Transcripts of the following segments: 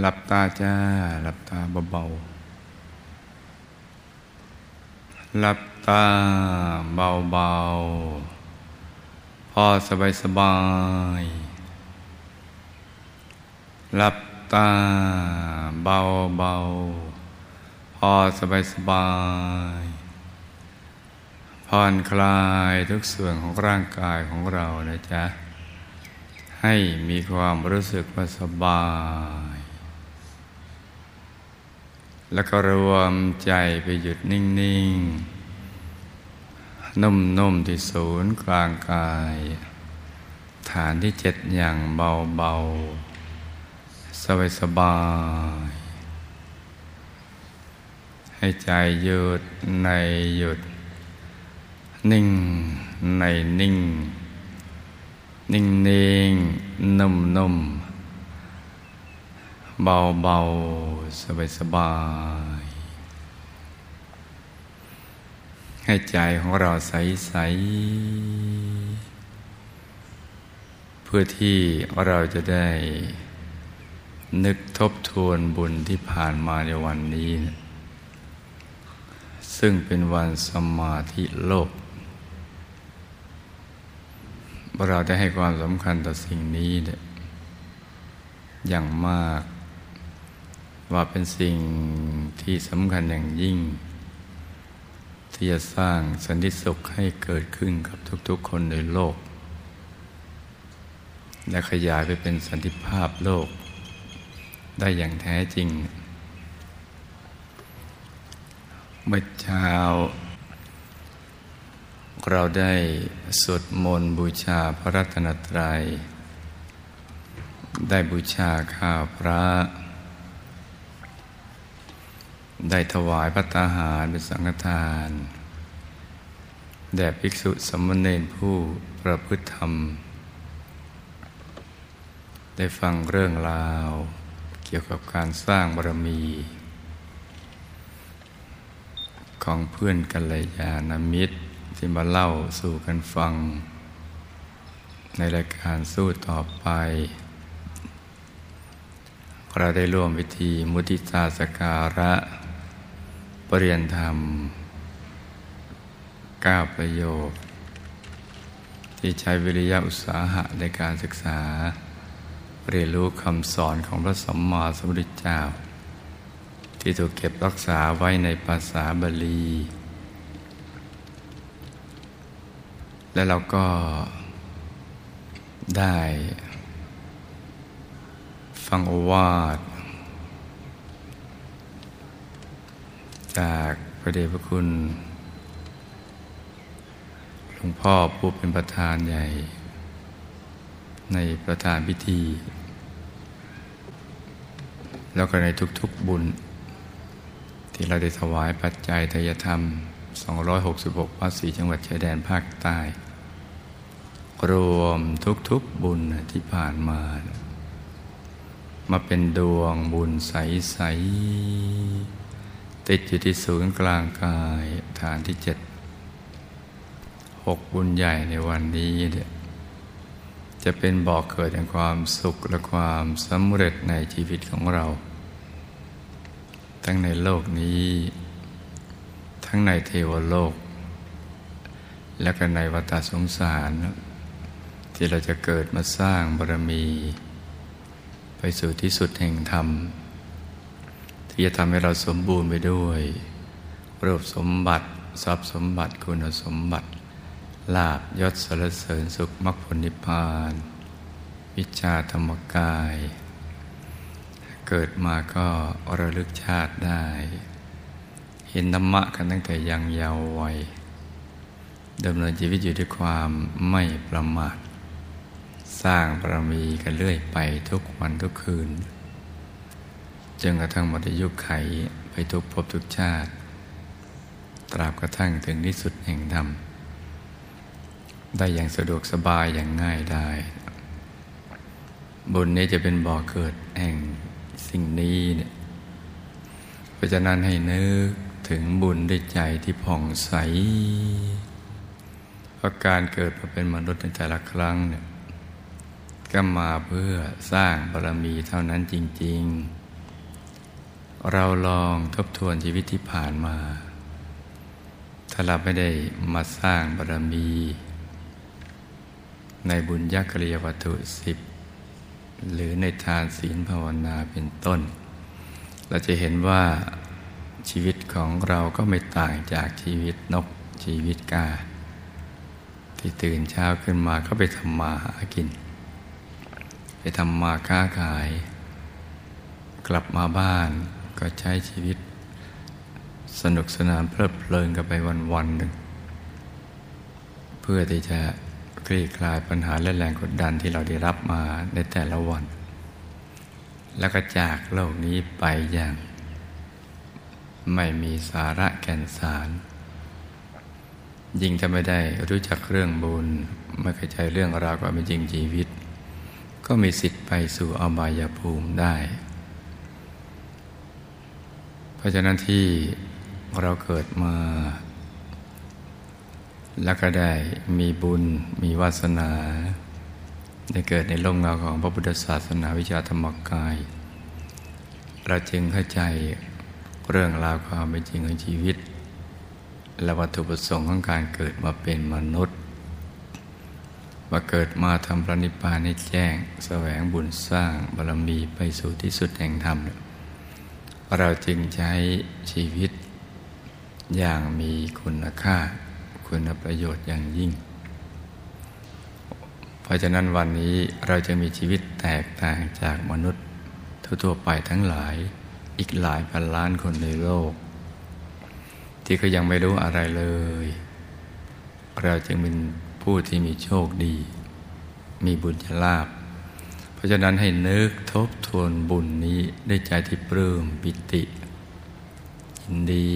หลับตาจ้า หลับตาเบาๆ หลับตาเบาๆ พอสบายสบายหลับตาเบาๆ พอสบายสบายผ่อนคลายทุกส่วนของร่างกายของเรานะจ๊ะ ให้มีความรู้สึกว่าสบาย แล้วก็รวมใจไปหยุดนิ่ง ๆ นุ่ม ๆ ที่ศูนย์กลางกาย ฐานที่เจ็ดอย่างเบา ๆ สบายสบายให้ใจหยุดในหยุด นิ่งในนิ่ง นิ่งนิ่งนุ่มนุ่ม เบาเบาสบายสบาย ให้ใจของเราใสใส เพื่อที่เราจะได้ นึกทบทวนบุญที่ผ่านมาในวันนี้ ซึ่งเป็นวันสมาธิโลก เราได้ให้ความสำคัญต่อสิ่งนี้อย่างมาก ว่าเป็นสิ่งที่สำคัญอย่างยิ่ง ที่จะสร้างสันติสุขให้เกิดขึ้นกับทุกๆคนในโลก และขยายไปเป็นสันติภาพโลก ได้อย่างแท้จริง เมื่อเช้าเราได้สวดมนต์บูชาพระรัตนตรัย ได้บูชาข้าวพระ ได้ถวายพระตาหารเป็นสังฆทาน แด่ภิกษุสมณเณรผู้ประพฤติธรรม ได้ฟังเรื่องราว เกี่ยวกับการสร้างบารมี ของเพื่อนกัลยาณมิตรที่มาเล่าสู่กันฟัง ในรายการสู้ต่อไปเราได้ร่วมวิธีมุติตาสการะ ปรริยนธรรมก้าประโยค ที่ใช้วิริยะอุตสาหะในการศึกษา เรียนรู้คำสอนของพระสัมมาสัมพุทธเจ้า ที่ถูกเก็บรักษาไว้ในภาษาบาลี และเราก็ได้ฟังโอวาท จากพระเดชพระคุณหลวงพ่อผู้เป็นประธานใหญ่ ในประธานพิธี แล้วก็ในทุกๆบุญ ที่เราได้ถวายปัจจัยทายธรรม 266วัดสีจังหวัดชายแดนภาคใต้ รวมทุกๆบุญที่ผ่านมามาเป็นดวงบุญใสๆ ติดอยู่ที่ศูนย์กลางกายฐานที่เจ็ดหกบุญใหญ่ในวันนี้เนี่ยจะเป็นบอกเกิดแห่งความสุขและความสำเร็จในชีวิตของเรา ทั้งในโลกนี้ ทั้งในเทวโลก และก็ในวัฏสงสาร ที่เราจะเกิดมาสร้างบารมี ไปสู่ที่สุดแห่งธรรม ที่จะทำให้เราสมบูรณ์ไปด้วยรูปสมบัติทรัพย์สมบัติคุณสมบัติ ลาบยศสรรเสริญสุขมรรคผลนิพพาน วิชาธรรมกาย เกิดมาก็ระลึกชาติได้ เห็นธรรมะกันตั้งแต่ยังเยาว์วัยดำเนินชีวิตอยู่ด้วยความไม่ประมาท สร้างบารมีกันเรื่อยไปทุกวันทุกคืน จนกระทั่งหมดอายุไขไปทุกภพทุกชาติ ตราบกระทั่งถึงที่สุดแห่งธรรม ได้อย่างสะดวกสบายอย่างง่ายได้ บุญนี้จะเป็นบ่อเกิดแห่งสิ่งนี้เนี่ยเพราะฉะนั้นให้นึกถึงบุญด้วยใจที่ผ่องใสเพราะการเกิดมาเป็นมนุษย์ในแต่ละครั้งเนี่ยก็มาเพื่อสร้างบารมีเท่านั้นจริง เราลองทบทวนชีวิตที่ผ่านมา ถ้าเราไม่ได้มาสร้างบารมี ในบุญยักริยวัตถุสิบหรือในทานศีลภาวนาเป็นต้น เราจะเห็นว่าชีวิตของเราก็ไม่ต่างจากชีวิตนกชีวิตกา ที่ตื่นเช้าขึ้นมาก็ไปทำมาหากิน ไปทำมาค้าขาย กลับมาบ้าน ก็ใช้ชีวิต สนุกสนานเพลิดเพลินกันไปวันวันหนึ่ง เพื่อที่จะคลี่คลายปัญหาและแรงกดดันที่เราได้รับมาในแต่ละวัน แล้วก็จากโลกนี้ไปอย่าง ไม่มีสาระแก่นสาร ยิ่งจะไม่ได้รู้จักเรื่องบุญไม่เข้าใจเรื่องราวความเป็นจริงชีวิต ก็มีสิทธิ์ไปสู่อบายภูมิได้ ราะฉะนั้นที่เราเกิดมา แล้วก็ได้มีบุญมีวาสนา ได้เกิดในร่มเงาของพระพุทธศาสนาวิชาธรรมกาย เราจึงเข้าใจเรื่องราวความเป็นจริงของชีวิต และวัตถุประสงค์ของการเกิดมาเป็นมนุษย์ว่าเกิดมาทำพระนิพพานให้แจ้ง แสวงบุญสร้างบารมีไปสู่ที่สุดแห่งธรรมเเราจึงใช้ชีวิต อย่างมีคุณค่า คุณประโยชน์อย่างยิ่ง เพราะฉะนั้นวันนี้เราจะมีชีวิตแตกต่างจากมนุษย์ทั่วๆไปทั้งหลายอีกหลายพันล้านคนในโลก ที่เขายังไม่รู้อะไรเลย เราจึงเป็นผู้ที่มีโชคดี มีบุญลาภ ราะฉะนั้นให้นึกทบทวนบุญนี้ได้ใจที่ปลื้มปิติยินดี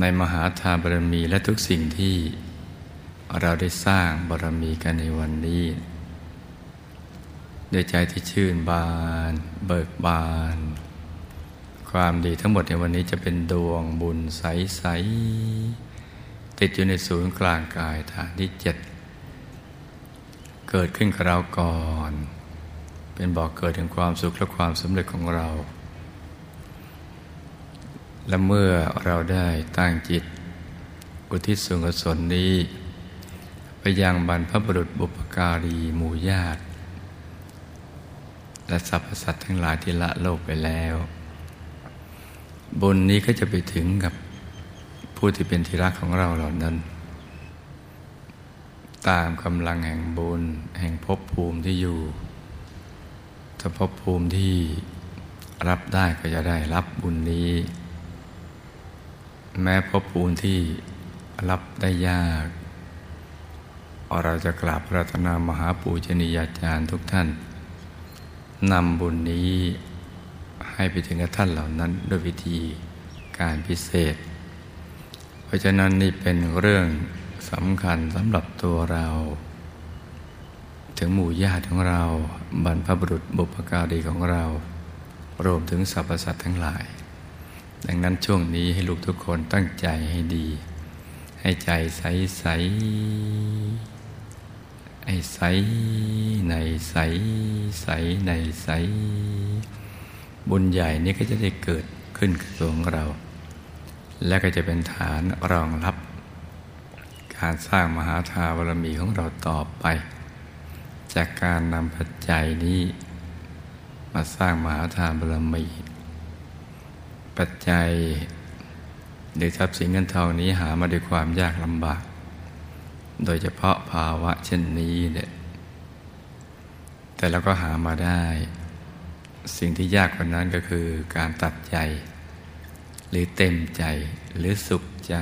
ในมหาทานบารมีและทุกสิ่งที่เราได้สร้างบารมีกันในวันนี้ด้วยใจที่ชื่นบาน เบิกบาน ความดีทั้งหมดในวันนี้จะเป็นดวงบุญใส ๆ ติดอยู่ในศูนย์กลางกายฐานที่เจ็ด เกิดขึ้นกับเราก่อน เป็นบอกเกิดถึงความสุขและความสำเร็จของเรา และเมื่อเราได้ตั้งจิต อุทิศส่วนกุศลนี้ ไปยังบรรพบุรุษบุปการีหมู่ญาติ และสรรพสัตว์ทั้งหลายที่ละโลกไปแล้ว บุญนี้ก็จะไปถึงกับผู้ที่เป็นที่รักของเราเหล่านั้น ตามกำลังแห่งบุญแห่งภพภูมิที่อยู่ถ้าภพภูมิที่รับได้ก็จะได้รับบุญนี้ แม้ภพภูมิที่รับได้ยากเราจะกราบพระธนามหาปูชนียาจารย์ทุกท่านนำบุญนี้ให้ไปถึงกับท่านเหล่านั้นด้วยวิธีการพิเศษ เพราะฉะนั้นนี่เป็นเรื่อง สำคัญสำหรับตัวเรา ถึงหมู่ญาติของเรา บรรพบุรุษบุพการีของเรา รวมถึงสรรพสัตว์ทั้งหลาย ดังนั้นช่วงนี้ให้ลูกทุกคนตั้งใจให้ดี ให้ใจใสใสให้ใสในใสใสในใส บุญใหญ่นี้ก็จะได้เกิดขึ้นกับตัวของเรา และก็จะเป็นฐานรองรับ การสร้างมหาทาวรมีของเราต่อไป จากการนำปัจจัยนี้ มาสร้างมหาทานบารมีปัจจัยหรือทรัพย์สินเงินทองนี้หามาด้วยความยากลำบาก โดยเฉพาะภาวะเช่นนี้เนี่ยแต่เราก็หามาได้ สิ่งที่ยากกว่านั้นก็คือการตัดใจ หรือเต็มใจหรือสุขใจ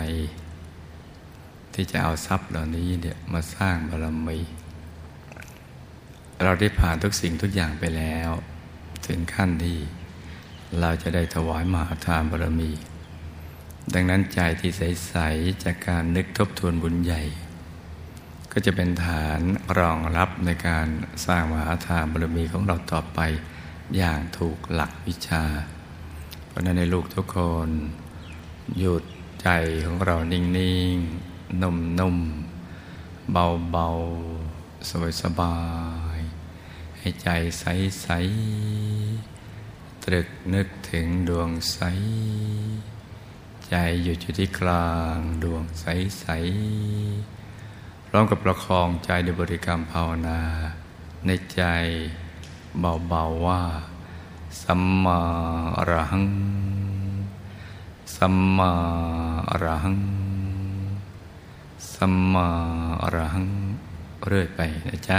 ที่จะเอาทรัพย์เหล่านี้เนี่ยมาสร้างบารมี เราได้ผ่านทุกสิ่งทุกอย่างไปแล้ว ถึงขั้นที่เราจะได้ถวายมหาทานบารมี ดังนั้นใจที่ใส ๆ จากการนึกทบทวนบุญใหญ่ ก็จะเป็นฐานรองรับในการสร้างมหาทานบารมีของเราต่อไปอย่างถูกหลักวิชา เพราะนั้นในลูกทุกคน หยุดใจของเรานิ่ง ๆ นุ่มนมเบาเบาสบายสบาย ให้ใจใสใสตรึกนึกถึงดวงใส ใจอยู่จุดที่กลางดวงใสใสพร้อมกับประคองใจด้วยบริกรรมภาวนา ในใจเบาๆว่า สัมมาอรหัง สัมมาอรหัง สัมมาอรหังเรื่อยไปนะจ๊ะ